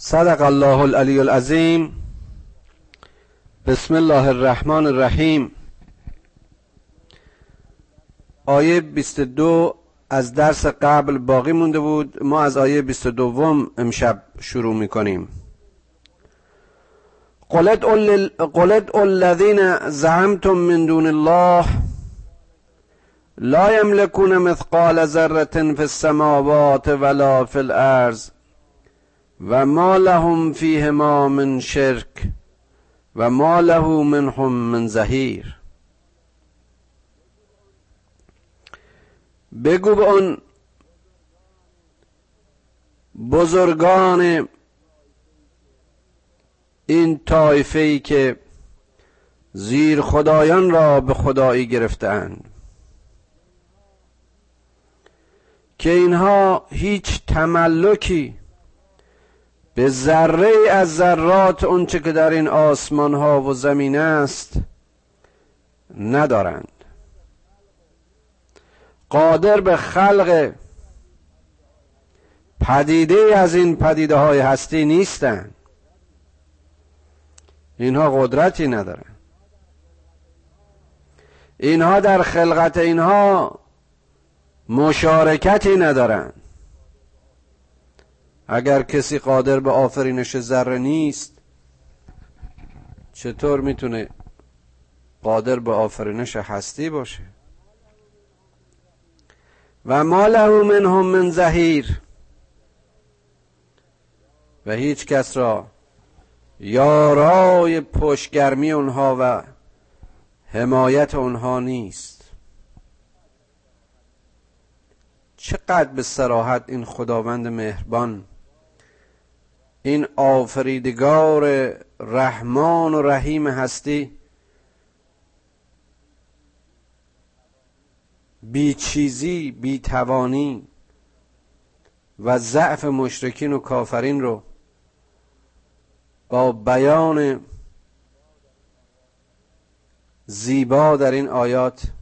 صدق الله العلی العظیم. بسم الله الرحمن الرحیم. آیه 22 از درس قبل باقی مونده بود. ما از آیه 22 امشب شروع می‌کنیم. قلت الذین زعمتم من دون الله لا یملکون مثقال ذره فی السماوات ولا فی الارض. و ما لهم فیهما من شرک و ما له منهم من زهیر. بگو به اون بزرگان این طایفه ای که زیر خدایان را به خدایی گرفتند که اینها هیچ تملکی به ذره از ذرات اونچه که در این آسمان ها و زمین است ندارند. قادر به خلق پدیده از این پدیده های هستی نیستند. اینها قدرتی ندارند. اینها در خلقت اینها مشارکتی ندارند. اگر کسی قادر به آفرینش ذره نیست چطور می‌تونه قادر به آفرینش هستی باشه؟ و ما له منهم من زهیر و هیچ کس را یارای پشگرمی اونها و حمایت اونها نیست. چقدر به سراحت این خداوند مهربان این آفریدگار رحمان و رحیم هستی بی چیزی بی توانی و ضعف مشرکین و کافرین رو با بیان زیبا در این آیات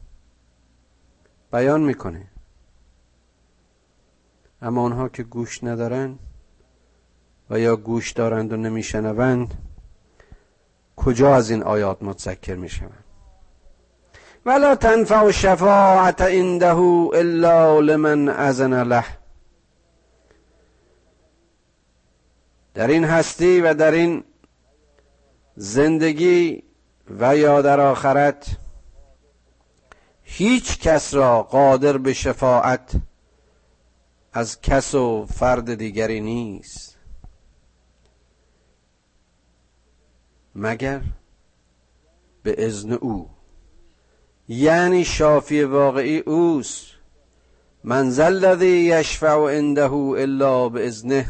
بیان می‌کنه. اما آنها که گوش ندارن و یا گوش دارند و نمیشنوند کجا از این آیات متذکر می‌شوند؟ ولا تنفع شفاعت عنده الا لمن اذن له. در این هستی و در این زندگی و یا در آخرت هیچ کس را قادر به شفاعت از کس و فرد دیگری نیست. مگر به اذن او. یعنی شافی واقعی اوست. من الذی یشفع عنده الا باذنه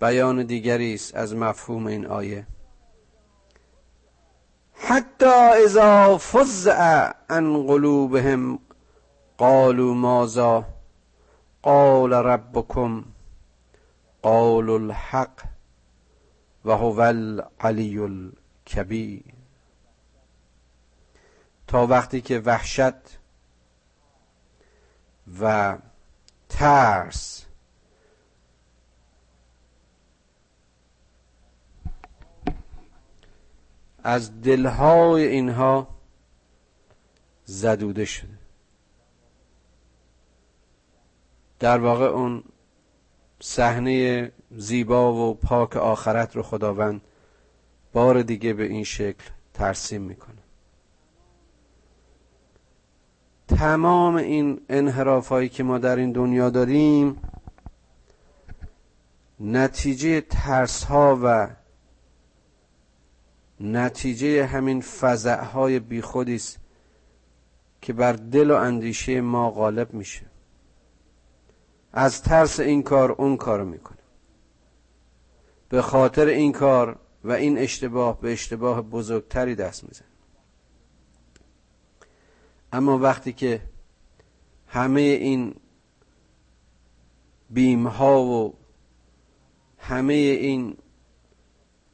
بیان دیگری است از مفهوم این آیه. حتی اذا فزع عن قلوبهم قالوا ماذا؟ قال ربكم قالوا الحق. و هو العلی الکبیر. تا وقتی که وحشت و ترس از دلهای اینها زدوده شده. در واقع اون صحنه زیبا و پاک آخرت رو خداوند بار دیگه به این شکل ترسیم می‌کنه. تمام این انحراف هایی که ما در این دنیا داریم نتیجه ترس ها و نتیجه همین فضع های بیخودی است که بر دل و اندیشه ما غالب میشه. از ترس این کار اون کار می‌کنه. به خاطر این کار و این اشتباه به اشتباه بزرگتری دست میزن اما وقتی که همه این بیم ها و همه این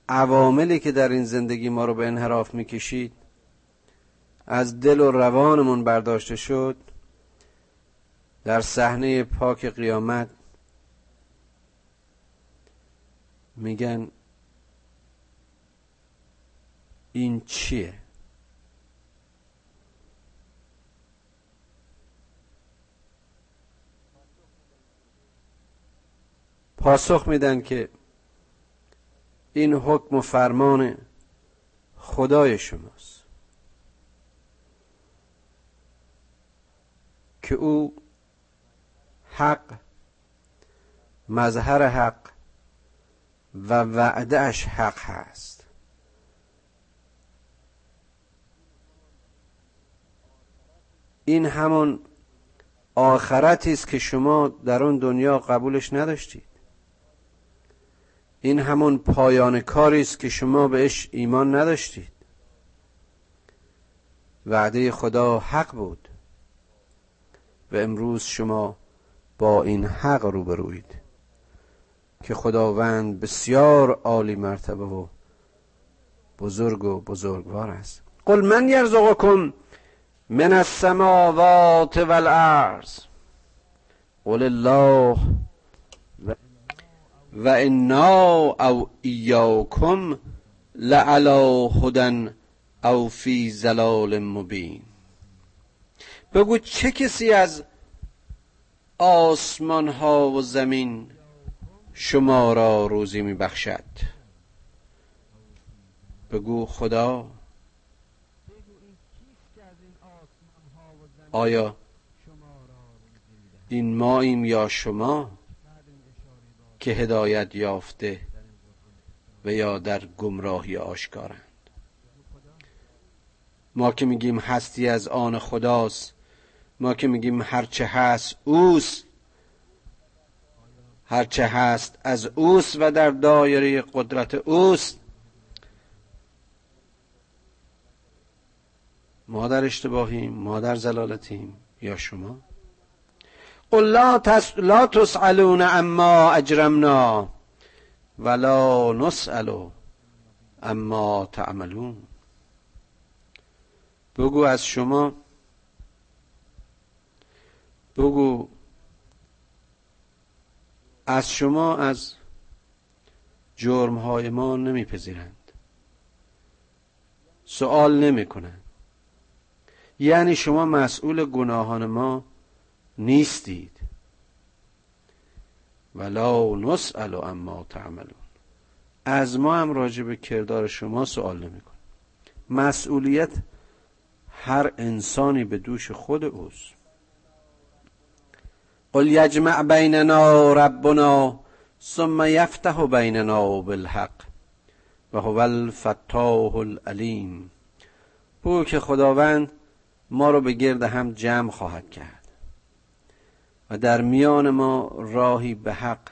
عواملی که در این زندگی ما رو به انحراف می‌کشید از دل و روانمون برداشته شد در صحنه پاک قیامت میگن این چیه؟ پاسخ میدن که این حکم و فرمان خدای شماست. که او حق مظهر حق و وعدهش حق هست. این همون آخرتی است که شما در اون دنیا قبولش نداشتید. این همون پایان کاری است که شما بهش ایمان نداشتید. وعده خدا حق بود. و امروز شما با این حق روبروید. که خداوند بسیار عالی مرتبه و بزرگ و بزرگوار است. قل من یرزقکم من السماوات والارض. قل الله و انا او ایاکم لعلا هدن او فی زلال مبین. بگو چه کسی از آسمان ها و زمین شما را روزی می بخشد بگو خدا آیا این ماییم یا شما که هدایت یافته و یا در گمراهی آشکارند؟ ما که میگیم هستی از آن خداست ما که میگیم هرچه هست اوست هرچه هست از اوست و در دایره قدرت اوست. ما در اشتباهیم ما در زلالتیم یا شما؟ قل لا, تس... لا اما اجرمنا ولا نسأل اما تعملون. بگو از شما بگو از شما از جرمهای ما نمیپذیرند. سوال نمی کنند یعنی شما مسئول گناهان ما نیستید. ولا نسأل اما تعملون. از ما هم راجع به کردار شما سوال نمیکن مسئولیت هر انسانی به دوش خود اوست. قل یجمع بیننا ربنا ثم یفتح بیننا بالحق و هو الفتاح العلیم. بگو که خداوند ما رو به گرد هم جمع خواهد کرد و در میان ما راهی به حق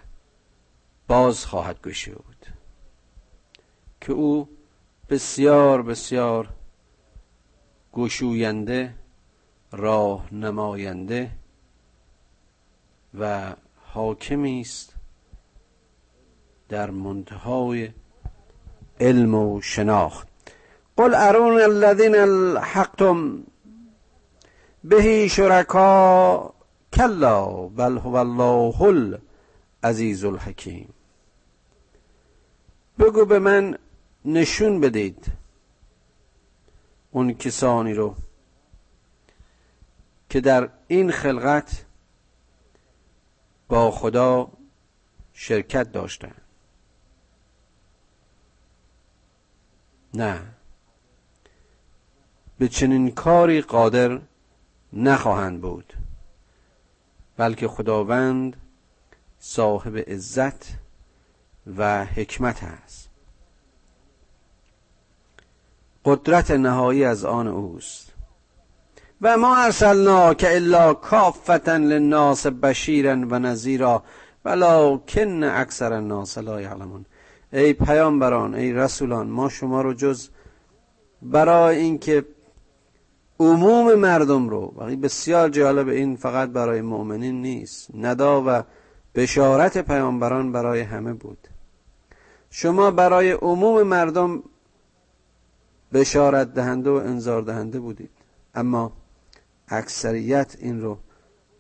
باز خواهد گشود که او بسیار بسیار گشوینده راه نماینده و حاکمی است در منتهای علم و شناخت. قل ارون الذين الحقتم بهی شرکا کلا بل هو الله العزیز الحکیم. بگو به من نشون بدید اون کسانی رو که در این خلقت با خدا شرکت داشتن. نه. به چنین کاری قادر نخواهند بود. بلکه خداوند صاحب عزت و حکمت است. قدرت نهایی از آن اوست. و ما ارسلنا که الا کافتا للناس بشیرا و نذیرا ولکن اکثر الناس لا یعلمون. ای پیامبران ای رسولان ما شما رو جز برای اینکه عموم مردم رو ولی بسیار جالب این فقط برای مؤمنین نیست ندا و بشارت پیامبران برای همه بود. شما برای عموم مردم بشارت دهنده و انذار دهنده بودید. اما اکثریت این رو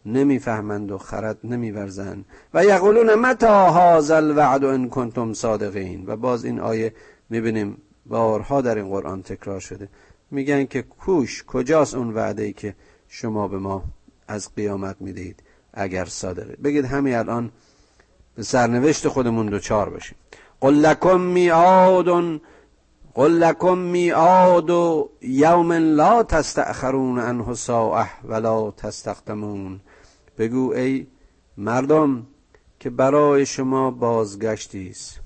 نمی‌فهمند و خرد نمیورزند. و یقولون متا هذا الوعد ان کنتم صادقین؟ و باز این آیه می‌بینیم بارها در این قرآن تکرار شده. میگن که کوش کجاست اون وعده ای که شما به ما از قیامت می‌دهید اگر صادقید؟ بگید همین الان به سرنوشت خودمون دوچار باشیم قل لکم میعاد قل لکم میعاد یوم لا تستأخرون عنه ساعه ولا تستقدمون بگو ای مردم که برای شما بازگشتی است.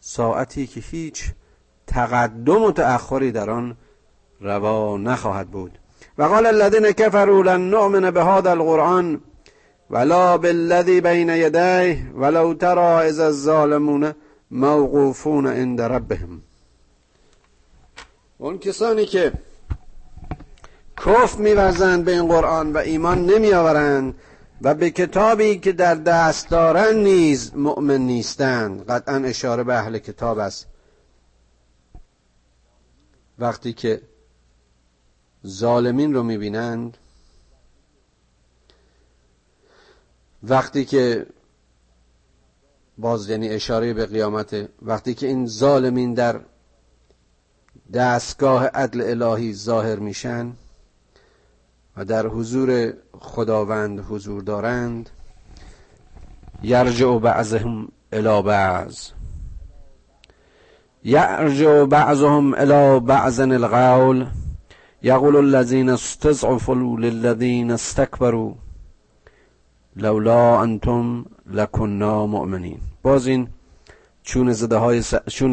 ساعتی که هیچ تقدم و تأخری در آن روا نخواهد بود. و قال الذين كفروا لن نؤمن بهذا القرآن ولا بالذي بين يديه ولو ترى اذا الظالمون موقوفون عند ربهم. اون کسانی که کف میورزند به این قرآن و ایمان نمیآورند و به کتابی که در دست دارند نیز مؤمن نیستند. قطعا اشاره به اهل کتاب است. وقتی که ظالمین رو می‌بینند وقتی که باز یعنی اشاره به قیامت وقتی که این ظالمین در دستگاه عدل الهی ظاهر میشن و در حضور خداوند حضور دارند. یرجع بعضهم الى بعض. یرجع بعضهم الى بعض القول یقول الذين استضعفوا للذين استكبروا لولا انتم لكنا مؤمنین. باز این چون زده های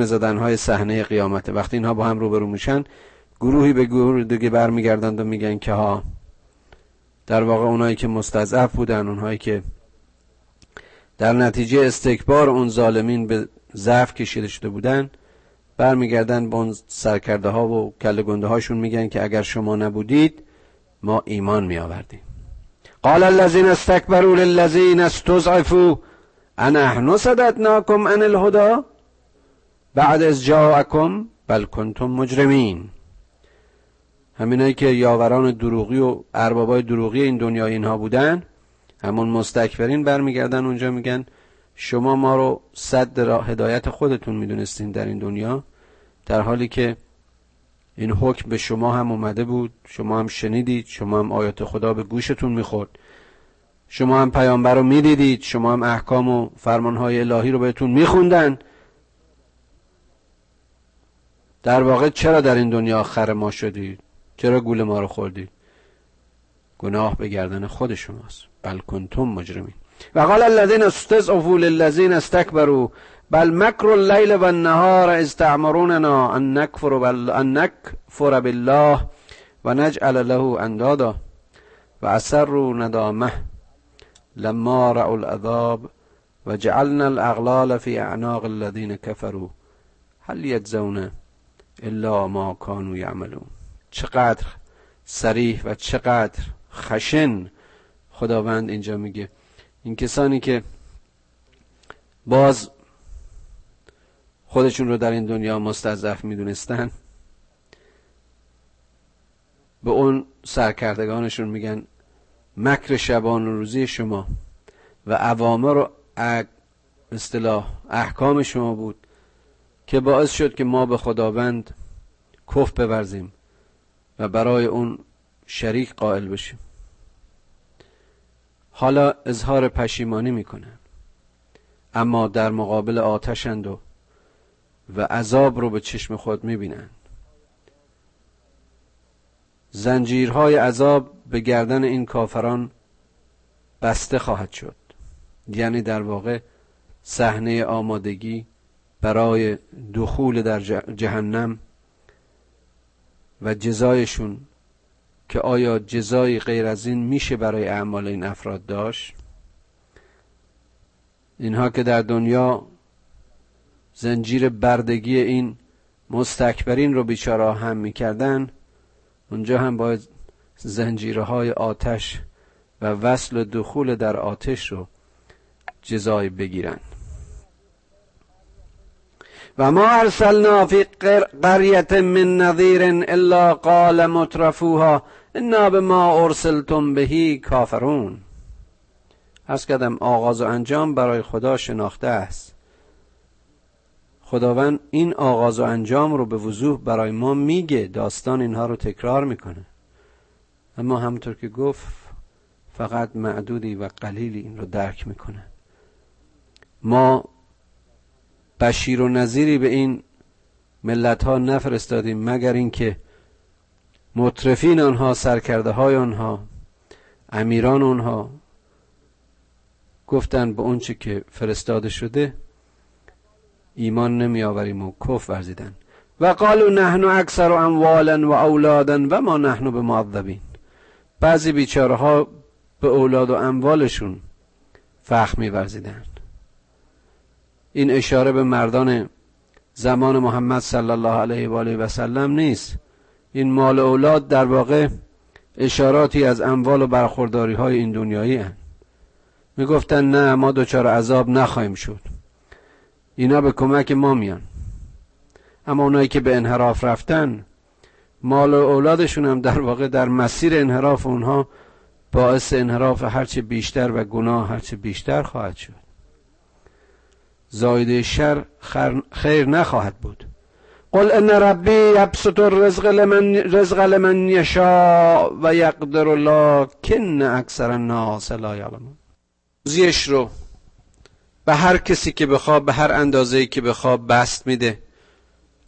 زدن های صحنه قیامته. وقتی اینها با هم روبرو میشن گروهی به گروه دیگه برمیگردند و میگن که ها در واقع اونایی که مستضعف بودن اونهایی که در نتیجه استکبار اون ظالمین به ضعف کشیده شده بودن برمیگردن با اون سرکرده ها و کله گنده هاشون میگن که اگر شما نبودید ما ایمان می آوردیم قال الذين استكبروا للذين استضعفوا. انحن صددناكم عن الهدى بعد از جاءكم بل کنتم مجرمین. همینایی که یاوران دروغی و اربابای دروغی این دنیا اینها بودن همون مستکبرین برمیگردن اونجا میگن شما ما رو صد هدایت خودتون می‌دونستین در این دنیا در حالی که این حکم به شما هم اومده بود شما هم شنیدید شما هم آیات خدا به گوشتون می‌خورد. شما هم پیامبر رو می‌دیدید شما هم احکام و فرمانهای الهی رو بهتون میخوندن. در واقع چرا در این دنیا خر ما شدید؟ چرا گول ما رو خوردید؟ گناه به گردن خود شماست. بل کنتم مجرمین. و قال الذين استضعفوا للذين استكبروا بل مکر اللیل و النهار از تعمروننا ان نکفر, بل... ان نکفر بالله و نجعل له اندادا و اسروا ندامه. لما رأوا العذاب و جعلنا الاغلال في اعناق الذين كفروا. هل يجزون الا ما كانوا يعملون؟ چقدر سریح و چقدر خشن خداوند اینجا میگه. این کسانی که باز خودشون رو در این دنیا مستضعف می‌دونستن به اون سرکردگانشون میگن مکر شبان روزی شما و عوامر و اصطلاح احکام شما بود که باعث شد که ما به خداوند کف بورزیم و برای اون شریک قائل بشیم. حالا اظهار پشیمانی می‌کنن اما در مقابل آتشند و و عذاب رو به چشم خود می‌بینند. زنجیرهای عذاب به گردن این کافران بسته خواهد شد. یعنی در واقع صحنه آمادگی برای دخول در جهنم و جزایشون که آیا جزای غیر از این میشه برای اعمال این افراد داشت؟ اینها که در دنیا زنجیر بردگی این مستکبرین رو بیچاره هم می‌کردن اونجا هم باید زنجیرهای آتش و وصل دخول در آتش رو جزای بگیرن. و ما ارسلنا فی قریت من نظیر الا قال مترفوها انا به ما ارسلتم بهی کافرون. ارز کردم آغاز و انجام برای خدا شناخته است. خداوند این آغاز و انجام رو به وضوح برای ما میگه داستان اینها رو تکرار می‌کنه. اما همطور که گفت فقط معدودی و قلیلی این رو درک می‌کنه. ما بشیر و نظیری به این ملت ها نفرستادیم مگر اینکه مطرفین آنها سرکرده های آنها امیران آنها گفتن به اونچه که فرستاده شده ایمان نمی آوریم و کف ورزیدن. و قالو نحن اکثر اموالا و اولادا و ما نحن به معذبین بعضی بیچاره ها به اولاد و اموالشون فخر می ورزیدن این اشاره به مردان زمان محمد صلی الله علیه و آله و سلم نیست. این مال اولاد در واقع اشاراتی از اموال و برخورداری های این دنیایی هن. می‌گفتن نه ما دچار عذاب نخواهیم شد. اینا به کمک ما میان. اما اونایی که به انحراف رفتن مال و اولادشون هم در واقع در مسیر انحراف اونها باعث انحراف هرچه بیشتر و گناه هرچه بیشتر خواهد شد. زایده شر خیر نخواهد بود. قل ان ربی یبسط الرزق لمن رزق لمن یشاء و یقدر لکن اکثر الناس لا یعلمون. روزیش رو به هر کسی که بخواد به هر اندازه‌ای که بخواد بست میده.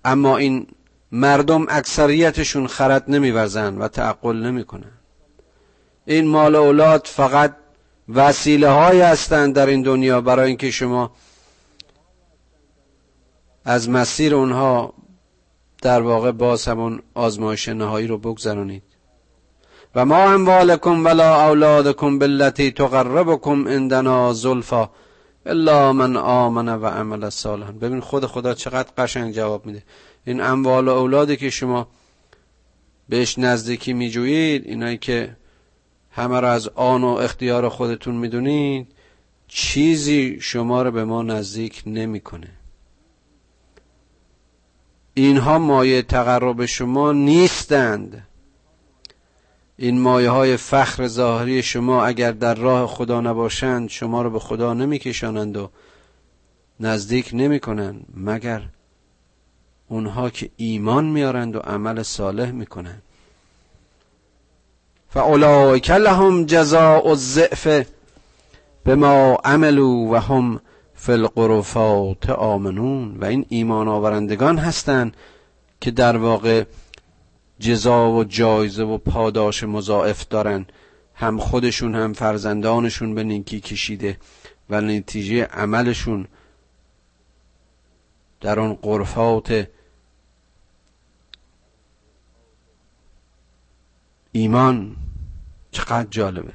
اما این مردم اکثریتشون خرد نمیورزن و تعقل نمی‌کنن. این مال اولاد فقط وسیله های هستند در این دنیا برای اینکه شما از مسیر اونها در واقع باز همون آزمایش نهایی رو بگذرانید و ما اموالکم ولا اولادکم بالتي تقربکم عندنا زلفا الا من آمن و عمل صالحا. ببین خود خدا چقدر قشنگ جواب میده. این اموال و اولادی که شما بهش نزدیکی میجویید اینایی که همه را از آن و اختیار خودتون می‌دونید چیزی شما رو به ما نزدیک نمی‌کنه. اینها مایه تقرب شما نیستند. این مایه های فخر ظاهری شما اگر در راه خدا نباشند شما رو به خدا نمیکشانند و نزدیک نمی‌کنند مگر اونها که ایمان میارند و عمل صالح می‌کنند. فاولئک لهم جزاء الضعف بما عملوا و هم فی الغرفات آمنون. و این ایمان آورندگان هستند که در واقع جزا و جایزه و پاداش مضاعف دارن هم خودشون هم فرزندانشون به نیکی کشیده و نتیجه عملشون در آن قرفات ایمان چقدر جالبه.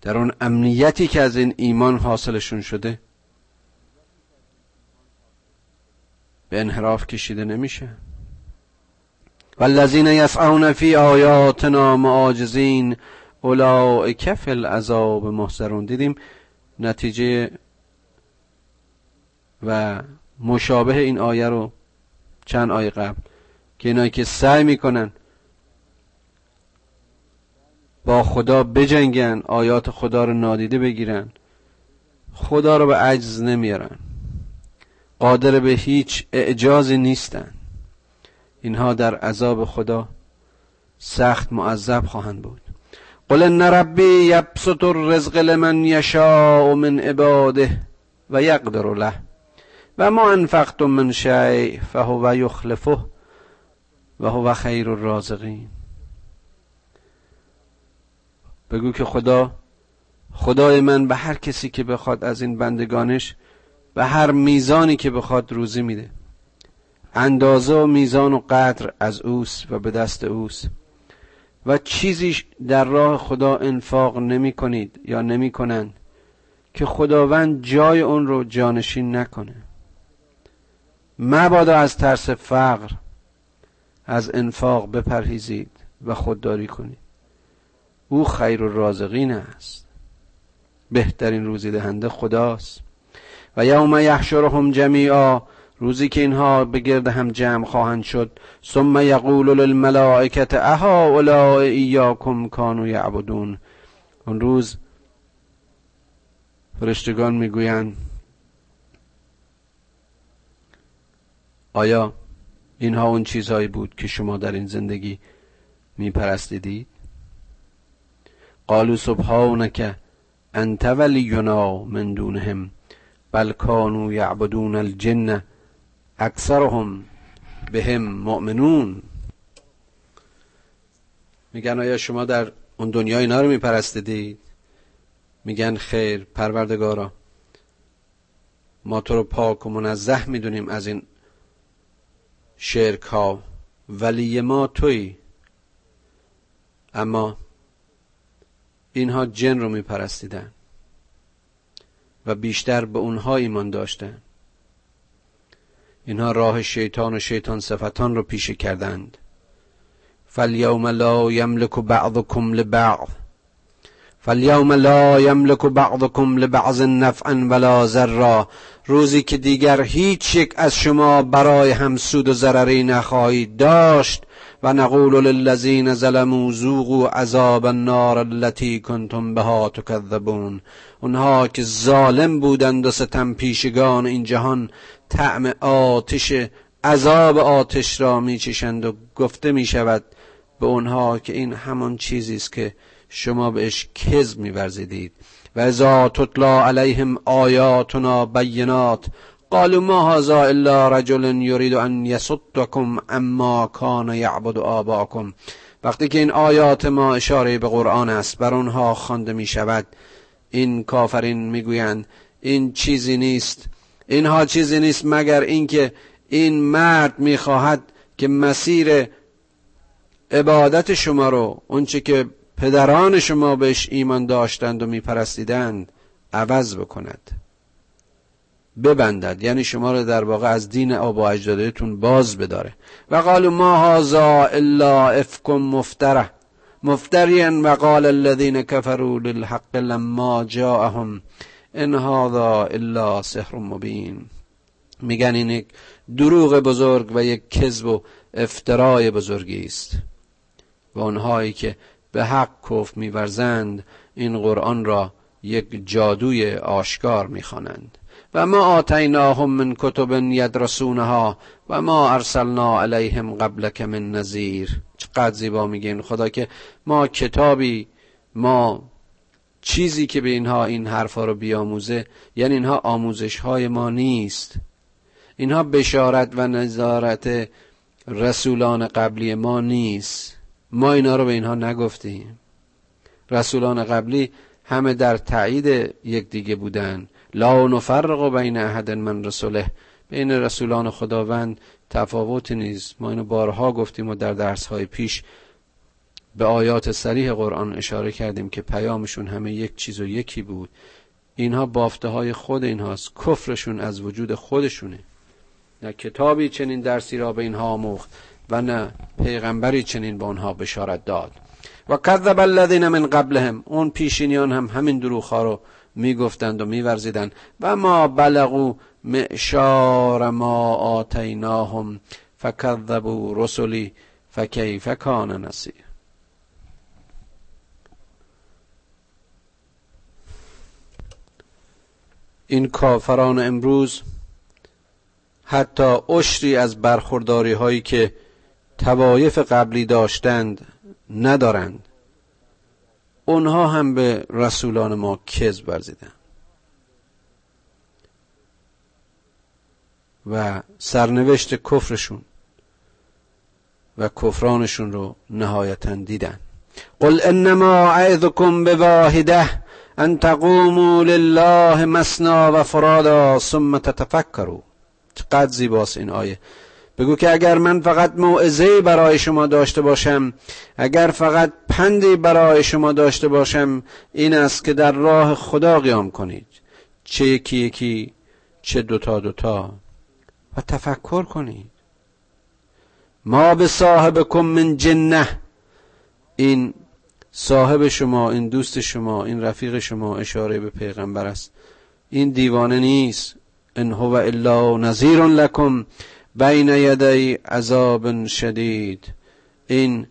در اون امنیتی که از این ایمان حاصلشون شده به انحراف کشیده نمیشه. والذین یسعون فی آیاتنا معاجزین اولئک فی العذاب محضرون. دیدیم نتیجه و مشابه این آیه رو چند آیه قبل که اینایی که سعی می‌کنن با خدا بجنگن آیات خدا رو نادیده بگیرن. خدا رو به عجز نمیارن. قادر به هیچ اعجازی نیستن. اینها در عذاب خدا سخت معذب خواهند بود. قل ان ربی یبسط الرزق لمن یشاء من عباده و یقدر له. و ما انفقتم من شیء فهو یخلفه و هو خیر الرازقین. بگو که خدا خدای من به هر کسی که بخواد از این بندگانش به هر میزانی که بخواد روزی میده. اندازه و میزان و قدر از اوست و به دست اوست. و چیزی در راه خدا انفاق نمی کنید یا نمی کنند که خداوند جای اون رو جانشین نکنه. مبادا از ترس فقر از انفاق بپرهیزید و خودداری کنید. او خیر و رازقین است. بهترین روزی دهنده خداست. و یوم یحشرهم جمیعا روزی که اینها به گرد هم جمع خواهند شد. ثم یقول للملائکت اها اولاء ایاکم کانوا یعبدون؟ اون روز فرشتگان می‌گویند آیا اینها اون چیزهایی بود که شما در این زندگی میپرستیدید؟ قالوا سبحانك انت ولینا من دونهم بل كانوا یعبدون الجن اکثرهم بهم مؤمنون. میگن آیا شما در اون دنیا اینا رو میپرستیدید؟ میگن خیر پروردگارا ما تو رو پاک و منزه می‌دونیم از این شرک ها ولی ما توی اما اینها جن رو میپرستیدن و بیشتر به اونها ایمان داشتن. اینها راه شیطان و شیطان صفتان رو پیشه کردند. فالیوم لا یملک بعضکم لبعض. فالیوم لا یملک بعضکم لبعض نفعا ولا ضرا. روزی که دیگر هیچ یک از شما برای هم سود و ضرری نخواهید داشت و نقول للذین ظلموا ذوقوا عذاب النار التي کنتم بها تکذبون. اونها که ظالم بودند و ستم پیشگان این جهان طعم آتش عذاب آتش را میچشند و گفته می شود به اونها که این همان چیزی است که شما بهش کذب میورزیدید. و اذا تطلا علیهم آیاتنا بینات قالوا ما هذا الا رجل یرید ان یصدکم اما کان یعبد آباکم وقتی که این آیات ما اشاره به قرآن است بر اونها خوانده می شود این کافرین می‌گویند این چیزی نیست. اینها چیزی نیست مگر اینکه این مرد می‌خواهد که مسیر عبادت شما رو اونچه که پدران شما بهش ایمان داشتند و میپرستیدند عوض بکند. ببندد یعنی شما رو در واقع از دین آب و اجدادتون باز بداره. و قالوا ما هذا الا افکم مفتره مفتریا و قال الذين كفروا للحق لما جاءهم. ان هذا الا سحر مبین. میگن این یک دروغ بزرگ و یک کذب و افترای بزرگی است. و آنهایی که به حق کف میورزند این قرآن را یک جادوی آشکار می‌خوانند. و ما آتیناهم من کتب یدرسونها و ما ارسلنا علیهم قبلک من نذیر. چقدر زیبا میگین خدا که ما کتابی ما چیزی که به اینها این حرفا رو بیاموزه یعنی اینها آموزش های ما نیست. اینها بشارت و نظارت رسولان قبلی ما نیست. ما اینا رو به اینها نگفتیم. رسولان قبلی همه در تایید یکدیگه بودن. لا نفرق بین احد من رسوله بین رسولان خداوند تفاوت نیست. ما اینو بارها گفتیم و در درس های پیش به آیات سریح قرآن اشاره کردیم که پیامشون همه یک چیز و یکی بود. اینها بافته های خود اینهاست. کفرشون از وجود خودشونه. نه کتابی چنین درسی را به اینها آموخت. و نه پیغمبری چنین به آنها بشارت داد. و کذب الذین من قبلهم اون پیشینیان هم همین دروغ رو می‌گفتند و میورزیدند. و ما بلغو معشار ما آتیناهم فکذبوا رسلی فکیف کان نصیر. این کافران امروز حتی اشری از برخورداری هایی که توایف قبلی داشتند ندارند. اونها هم به رسولان ما کذب ورزیدن و سرنوشت کفرشون و کفرانشون رو نهایتا دیدن. قل انما اعذكم بواحده ان تقوموا لله مسنا و فرادا ثم تتفکروا. چقدر زیباست این آیه. بگو که اگر من فقط موعظه برای شما داشته باشم اگر فقط پندی برای شما داشته باشم این است که در راه خدا قیام کنید. چه یکی یکی چه دوتا دوتا. و تفکر کنید. ما به صاحبکم من جنه. این صاحب شما این دوست شما این رفیق شما اشاره به پیغمبر است. این دیوانه نیست. ان هو الا نذیر لکم. بین یدی عذاب شدید. این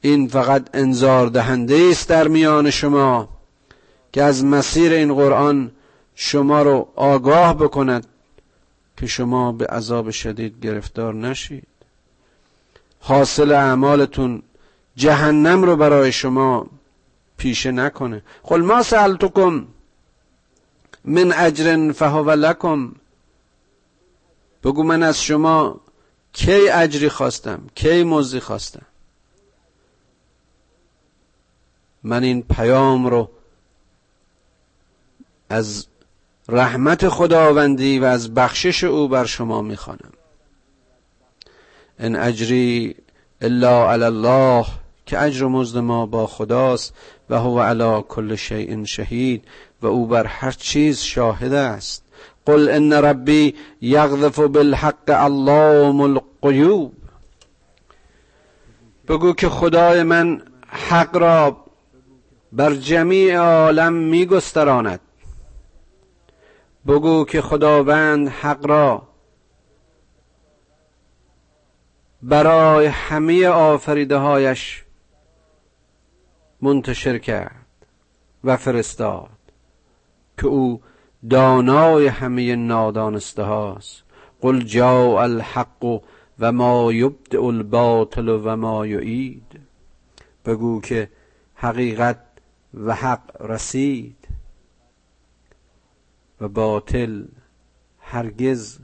این فقط انذار دهنده است در میان شما که از مسیر این قرآن شما رو آگاه بکند که شما به عذاب شدید گرفتار نشید. حاصل اعمالتون جهنم رو برای شما پیشه نکنه. قل ما سألتکم من اجر فهو لکم. بگو من از شما کی اجری خواستم؟ کی موزی خواستم؟ من این پیام رو از رحمت خداوندی و از بخشش او بر شما می‌خوانم. ان اجری الا علی الله که اجر و مزد ما با خداست و هو علی کل شیء شهید و او بر هر چیز شاهد است. قل ان ربی یغذف بالحق علام القیوب بگو که خدای من حق را بر جمیع عالم میگستراند. بگو که خداوند حق را برای همه آفریده هایش منتشر کرد و فرستاد که او دانای همه نادانسته هاست. قل جاء الحق و ما یبدع الباطل و ما یعید. بگو که حقیقت و حق رسید و باطل هرگز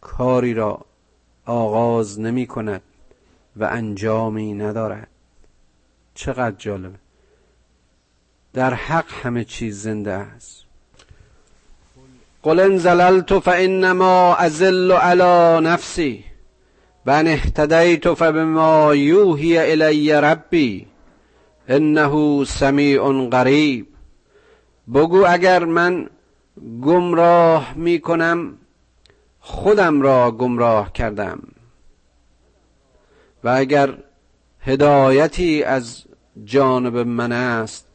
کاری را آغاز نمی کند و انجامی ندارد. چقدر جالبه. در حق همه چیز زنده است. قل ان زللت فانما ازل على نفسی و ان اهتدیت فبما یوحی الی ربی انه سمیع قریب بگو اگر من گمراه می کنم خودم را گمراه کردم. و اگر هدایتی از جانب من است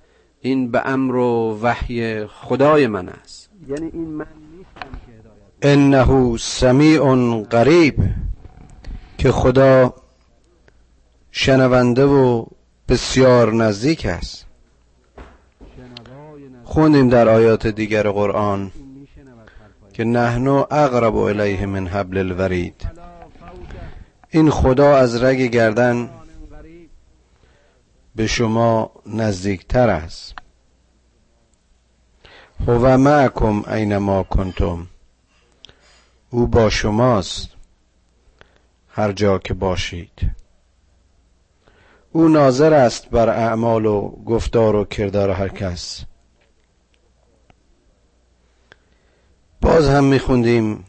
این به امر و وحی خدای من است. یعنی این من انه سمیع قریب که خدا شنونده و بسیار نزدیک است. خوندیم در آیات دیگر قرآن که نحنو اقرب الیه من حبل الورید. این خدا از رگ گردن به شما نزدیکتر است. هو معکم اینما کنتم. او با شماست. هر جا که باشید. او ناظر است بر اعمال و گفتار و کردار هر کس. باز هم میخوندیم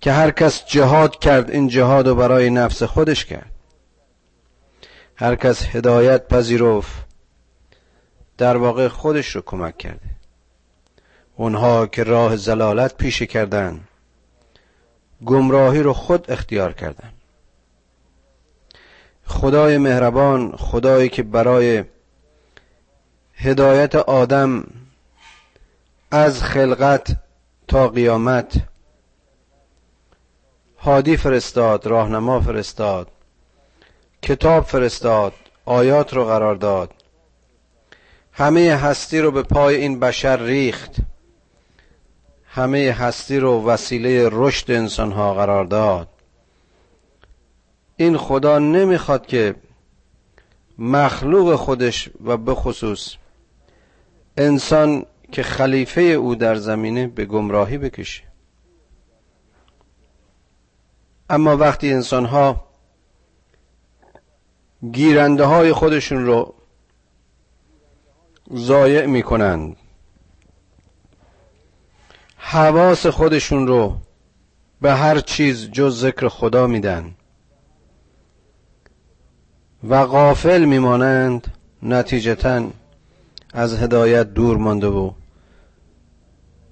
که هر کس جهاد کرد این جهاد رو برای نفس خودش کرد. هر کس هدایت پذیرفت در واقع خودش رو کمک کرده. اونها که راه زلالت پیشه کردن گمراهی رو خود اختیار کردن خدای مهربان خدایی که برای هدایت آدم از خلقت تا قیامت هادی فرستاد راهنما فرستاد کتاب فرستاد آیات رو قرار داد. همه هستی رو به پای این بشر ریخت. همه هستی رو وسیله رشد انسان ها قرار داد. این خدا نمی‌خواد که مخلوق خودش و به خصوص انسان که خلیفه او در زمینه به گمراهی بکشه. اما وقتی انسان ها گیرنده های خودشون رو ضایع می‌کنند حواس خودشون رو به هر چیز جز ذکر خدا میدن. و غافل میمانند نتیجتا از هدایت دور مانده و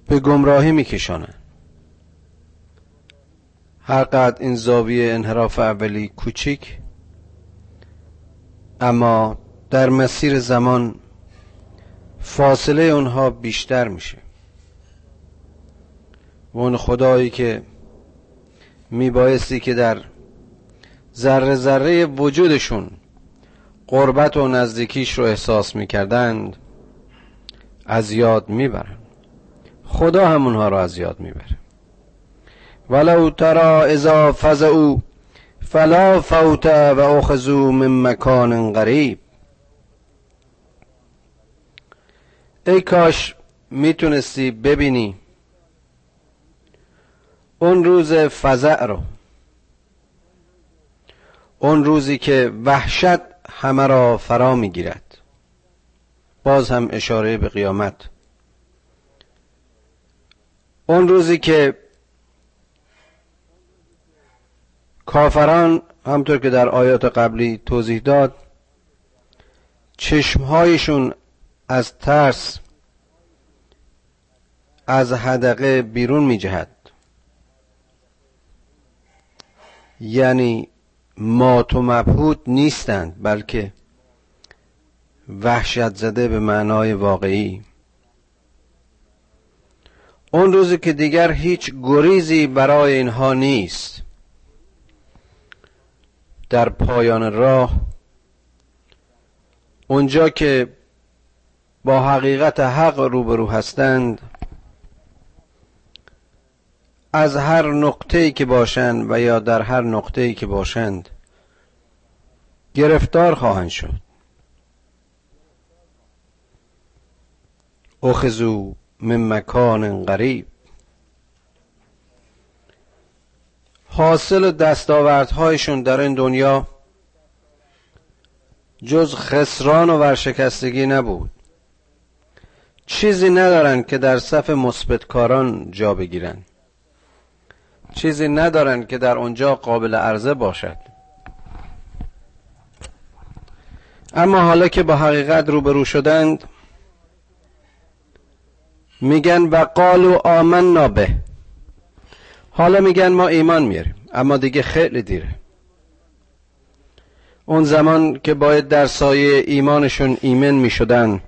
به گمراهی میکشانند. قد این زاویه انحراف اولی کوچیک اما در مسیر زمان فاصله اونها بیشتر میشه. و اون خدایی که میبایستی که در ذره ذره وجودشون قربت و نزدیکیش رو احساس می‌کردند از یاد می‌برن. خدا همونها رو از یاد می‌بره. ولو ترا اذا فزعوا فلا فوت و اخذوا من مکان قریب ای کاش می‌تونستی ببینی اون روز فزع رو. اون روزی که وحشت همه را فرا می‌گیرد. باز هم اشاره به قیامت. اون روزی که کافران همطور که در آیات قبلی توضیح داد چشمهایشون از ترس از حدقه بیرون می جهد یعنی مات و مبهوت نیستند بلکه وحشت زده به معنای واقعی. اون روزی که دیگر هیچ گریزی برای اینها نیست. در پایان راه اونجا که با حقیقت حق روبرو هستند از هر نقطه ای که باشند و یا در هر نقطه ای که باشند گرفتار خواهند شد. اخذو من مکان قریب حاصل دستاوردهایشون در این دنیا جز خسران و ورشکستگی نبود. چیزی ندارن که در صف مثبتکاران جا بگیرن. چیزی ندارن که در اونجا قابل عرضه باشد. اما حالا که با حقیقت روبرو شدند میگن و قالو آمنا به. حالا میگن ما ایمان میاریم اما دیگه خیلی دیره. اون زمان که باید در سایه ایمانشون ایمن می‌شدن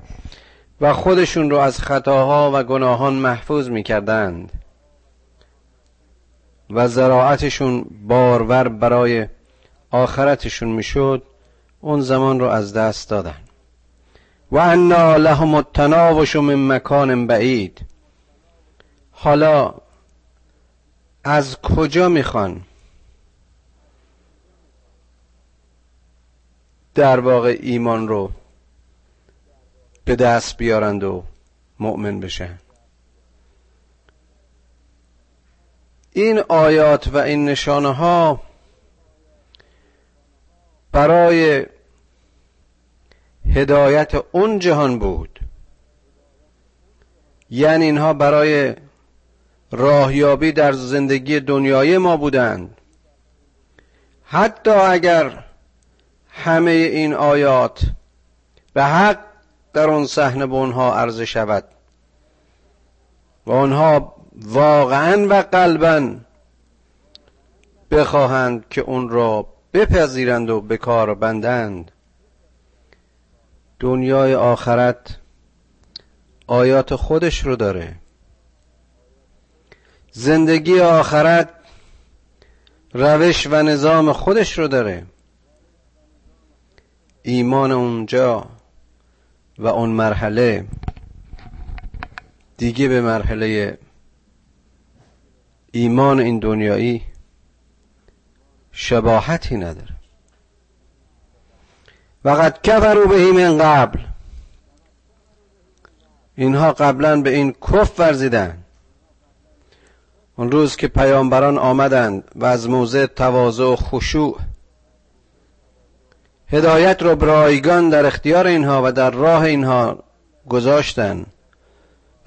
و خودشون رو از خطاها و گناهان محفوظ می‌کردند. و زراعتشون بارور برای آخرتشون می‌شد اون زمان رو از دست دادن. و انا لهم التناوش من مکان بعید. حالا از کجا می‌خوان؟ در واقع ایمان رو به دست بیارند و مؤمن بشن. این آیات و این نشانه ها برای هدایت اون جهان بود. یعنی اینها برای راهیابی در زندگی دنیای ما بودند. حتی اگر همه این آیات به حق در آن صحنه به آنها عرضه شود و آنها واقعا و قلبا بخواهند که اون را بپذیرند و به کار بندند. دنیای آخرت آیات خودش رو داره. زندگی آخرت روش و نظام خودش رو داره. ایمان اونجا و اون مرحله دیگه به مرحله ایمان این دنیایی شباهتی نداره. وقت کفروا بهی من قبل. اینها قبلا به این کف ورزیدن. اون روز که پیامبران آمدند و از موضع تواضع و خشوع هدایت رو برایگان در اختیار اینها و در راه اینها گذاشتن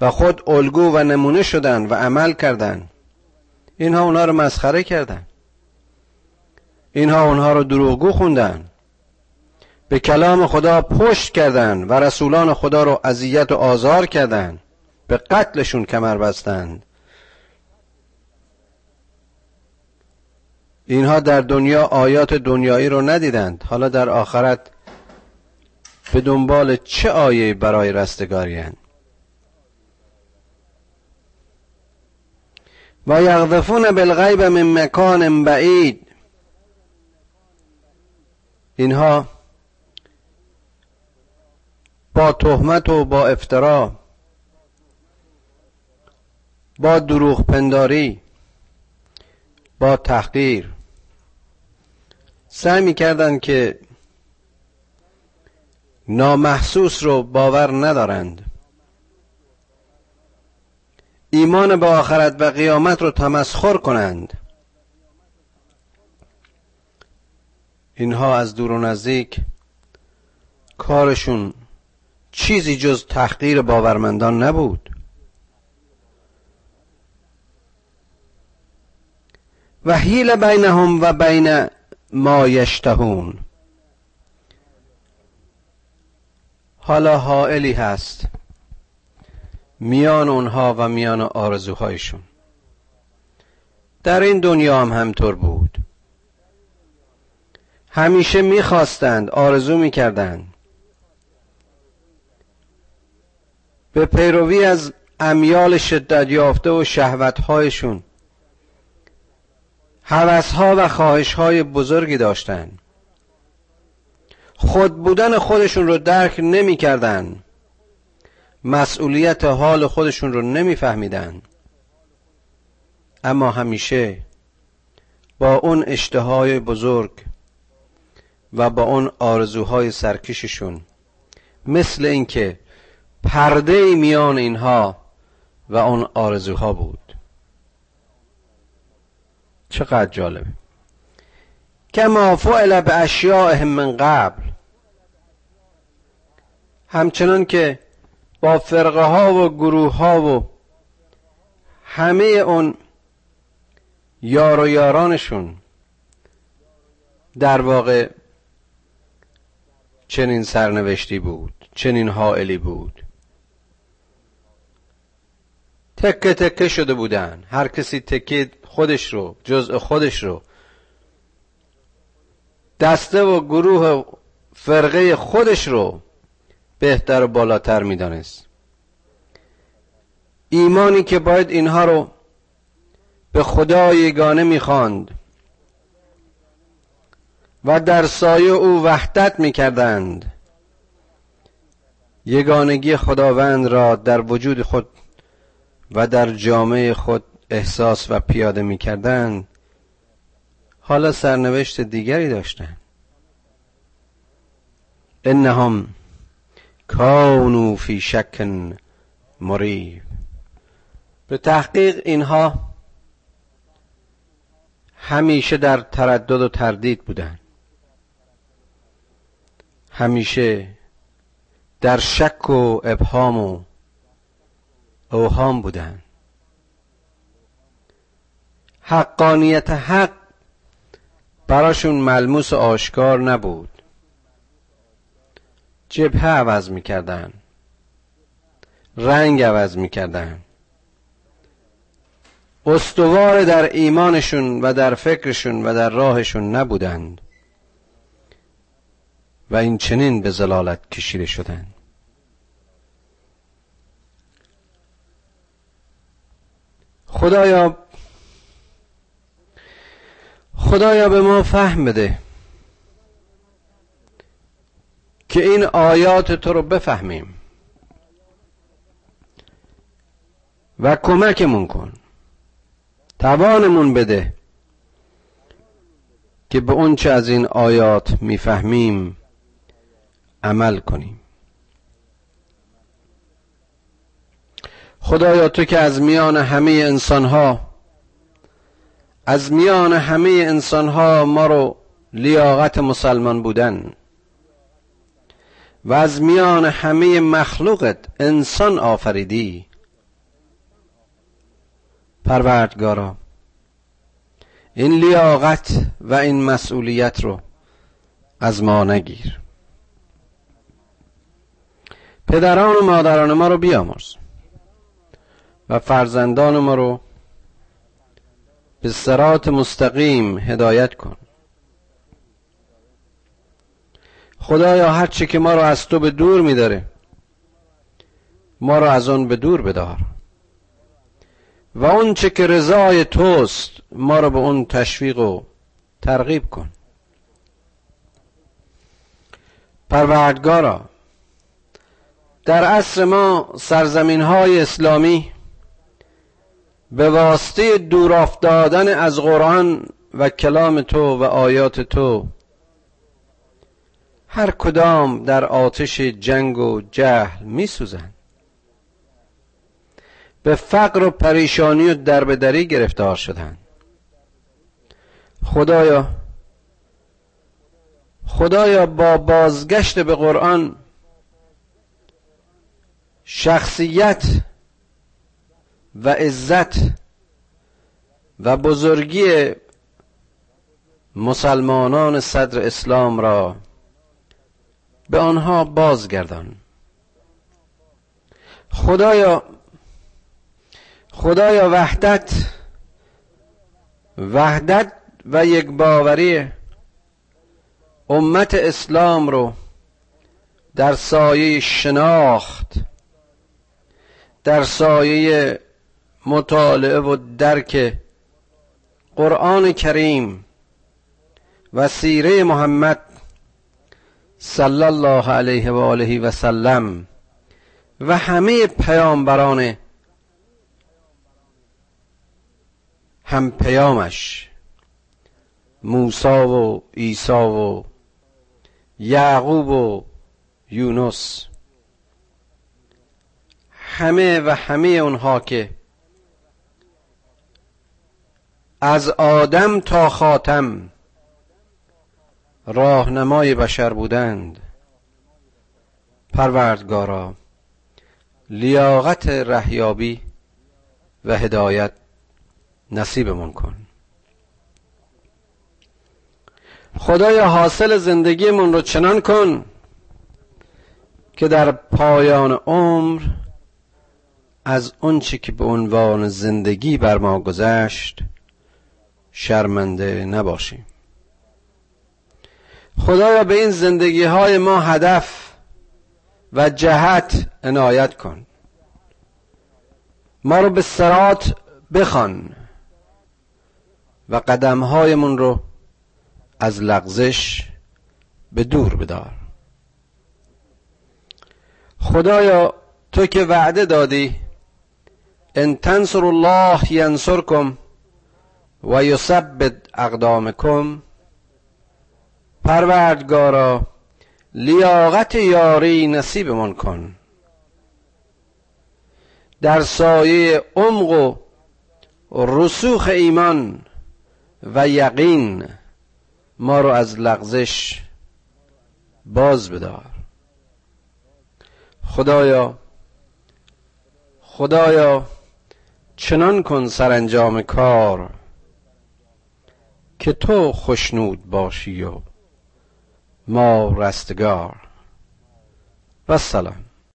و خود الگو و نمونه شدن و عمل کردند اینها اونها رو مسخره کردن. اینها اونها رو دروغگو خوندن. به کلام خدا پشت کردند و رسولان خدا رو اذیت و آزار کردند به قتلشون کمر بستند. اینها در دنیا آیات دنیایی رو ندیدند. حالا در آخرت به دنبال چه آیه برای رستگاری هند و یغذفون بالغیب من مکان بعید اینها با تهمت و با افترا با دروغ پنداری با تحقیر. سعی می‌کردند که نامحسوس رو باور ندارند. ایمان به آخرت و قیامت رو تمسخر کنند. اینها از دور و نزدیک کارشون چیزی جز تحقیر باورمندان نبود. و حیل بینهم و بین ما یشتهون. حالا حائلی هست. میان اونها و میان آرزوهایشون. در این دنیا هم همطور بود. همیشه می‌خواستند آرزو می‌کردند. به پیروی از امیال شدت یافته و شهوتهایشون حوثها و خواهشهای بزرگی داشتند. خود بودن خودشون رو درک نمی‌کردن مسئولیت حال خودشون رو نمیفهمیدن. اما همیشه با اون اشتهای بزرگ و با اون آرزوهای سرکششون مثل اینکه پرده میان اینها و اون آرزوها بود. چقدر جالبه کما فعل به اشیاء من قبل. همچنان که با فرقه ها و گروه ها و همه اون یار و یارانشون در واقع چنین سرنوشتی بود چنین حائلی بود. تکه تکه شده بودن هر کسی تکه خودش رو جزء خودش رو. دسته و گروه فرقه خودش رو بهتر و بالاتر می‌دانست. ایمانی که باید اینها رو به خدا یگانه می‌خواند و در سایه او وحدت می‌کردند. یگانگی خداوند را در وجود خود و در جامعه خود احساس و پیاده می‌کردند. حالا سرنوشت دیگری داشتند. انهم کانو فی شک مریب به تحقیق اینها همیشه در تردد و تردید بودند همیشه در شک و ابهام و اوهام بودند حقانیت حق براشون ملموس و آشکار نبود. جبهه عوض می‌کردن. رنگ عوض می‌کردن. استوار در ایمانشون و در فکرشون و در راهشون نبودند و این چنین به زلالت کشیده شدند خدایا خدایا به ما فهم بده. که این آیات تو رو بفهمیم. و کمکمون کن. توانمون بده که به اونچه از این آیات می‌فهمیم عمل کنیم. خدایا تو که از میان همه انسانها از میان همه انسانها ما رو لیاقت مسلمان بودن و از میان همه مخلوقت انسان آفریدی. پروردگارا این لیاقت و این مسئولیت رو از ما نگیر. پدران و مادران ما رو بیامرز و فرزندان ما رو به سرات مستقیم هدایت کن. خدایا هرچه که ما رو از تو به دور میداره ما رو از آن به دور بدار. و اون چه که رضای توست ما رو به اون تشویق و ترغیب کن. پروردگارا در عصر ما سرزمین های اسلامی به واسطه دور افتادن از قرآن و کلام تو و آیات تو هر کدام در آتش جنگ و جهل می سوزن. به فقر و پریشانی و دربدری گرفتار شدند خدایا خدایا با بازگشت به قرآن شخصیت و عزت و بزرگی مسلمانان صدر اسلام را به آنها بازگردان. خدایا خدایا وحدت وحدت و یک باوری امت اسلام رو در سایه شناخت در سایه مطالعه و درک قرآن کریم و سیره محمد صلی الله علیه و آله و سلم و همه پیامبران هم پیامش موسی و عیسی و یعقوب و یونس همه و همه اونها که از آدم تا خاتم راهنمای بشر بودند. پروردگارا لیاقت رهیابی و هدایت نصیبمون کن. خدایا حاصل زندگیمون رو چنان کن که در پایان عمر از اونچه که به عنوان زندگی بر ما گذشت شرمنده نباشیم. خدایا به این زندگی های ما هدف و جهت عنایت کن. ما رو به سرات بخوان و قدمهایمون رو از لغزش به دور بدار. خدایا تو که وعده دادی ان تنصر الله ینصرکم و یثبت اقدامکم پروردگارا لیاقت یاری نصیبمان کن. در سایه عمق و رسوخ ایمان و یقین ما رو از لغزش باز بدار. خدایا خدایا چنان کن سرانجام کار که تو خشنود باشی و ما رستگار. و سلام.